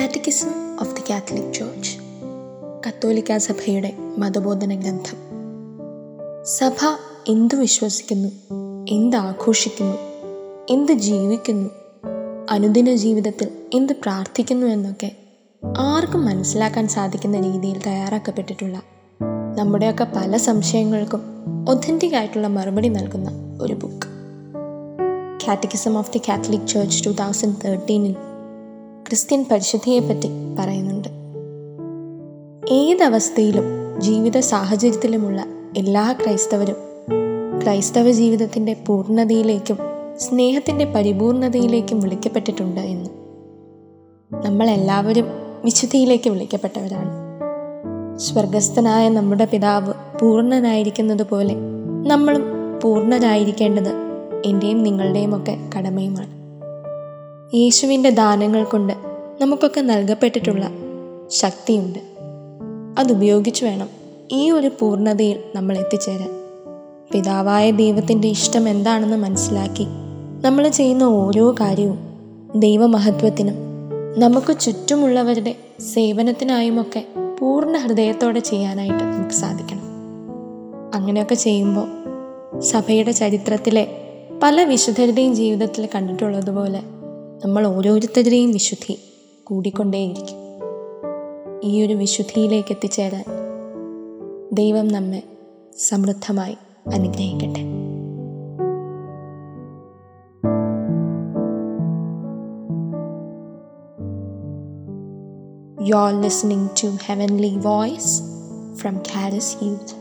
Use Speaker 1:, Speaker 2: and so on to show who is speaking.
Speaker 1: Catechism of the catholic church കത്തോലിക്ക സഭയുടെ മതബോധന ഗ്രന്ഥം. സഭ എന്തു വിശ്വസിക്കുന്നു എന്ത് ആഘോഷിക്കുന്നു എന്ത് ജീവിക്കുന്നു അനുദിന ജീവിതത്തിൽ എന്ത് പ്രാർത്ഥിക്കുന്നു എന്നൊക്കെ ആർക്കും മനസ്സിലാക്കാൻ സാധിക്കുന്ന രീതിയിൽ തയ്യാറാക്കപ്പെട്ടിട്ടുള്ള നമ്മുടെയൊക്കെ പല സംശയങ്ങൾക്കും ഒതന്റിക് ആയിട്ടുള്ള മറുപടി നൽകുന്ന ഒരു book catechism of the catholic church two thousand തേർട്ടീനിൽ Christian പരിശുദ്ധിയെപ്പറ്റി പറയുന്നുണ്ട്. ഏതവസ്ഥയിലും ജീവിത സാഹചര്യത്തിലുമുള്ള എല്ലാ ക്രൈസ്തവരും ക്രൈസ്തവ ജീവിതത്തിന്റെ പൂർണതയിലേക്കും സ്നേഹത്തിന്റെ പരിപൂർണതയിലേക്കും വിളിക്കപ്പെട്ടിട്ടുണ്ട് എന്ന്. നമ്മളെല്ലാവരും വിശുദ്ധിയിലേക്ക് വിളിക്കപ്പെട്ടവരാണ്. സ്വർഗസ്ഥനായ നമ്മുടെ പിതാവ് പൂർണനായിരിക്കുന്നത് പോലെ നമ്മളും പൂർണരായിരിക്കേണ്ടത് എന്റെയും നിങ്ങളുടെയും ഒക്കെ കടമയുമാണ്. യേശുവിന്റെ ദാനങ്ങൾ കൊണ്ട് നമുക്കൊക്കെ നൽകപ്പെട്ടിട്ടുള്ള ശക്തിയുണ്ട്. അതുപയോഗിച്ച് വേണം ഈ ഒരു പൂർണതയിൽ നമ്മൾ എത്തിച്ചേരാൻ. പിതാവായ ദൈവത്തിന്റെ ഇഷ്ടം എന്താണെന്ന് മനസ്സിലാക്കി നമ്മൾ ചെയ്യുന്ന ഓരോ കാര്യവും ദൈവമഹത്വത്തിനും നമുക്ക് ചുറ്റുമുള്ളവരുടെ സേവനത്തിനായുമൊക്കെ പൂർണ ഹൃദയത്തോടെ ചെയ്യാനായിട്ട് നമുക്ക് സാധിക്കണം. അങ്ങനെയൊക്കെ ചെയ്യുമ്പോൾ സഭയുടെ ചരിത്രത്തിലെ പല വിശുദ്ധരുടെയും ജീവിതത്തിൽ കണ്ടിട്ടുള്ളതുപോലെ നമ്മൾ ഓരോരുത്തരുടെയും വിശുദ്ധി കൂടിക്കൊണ്ടേയിരിക്കും ഈ ഒരു വിശുദ്ധിയിലേക്ക് എത്തിച്ചേരാൻ ദൈവം നമ്മെ സമൃദ്ധമായി അനുഗ്രഹിക്കട്ടെ You're listening to Heavenly Voice from ഖാരസ് Youth.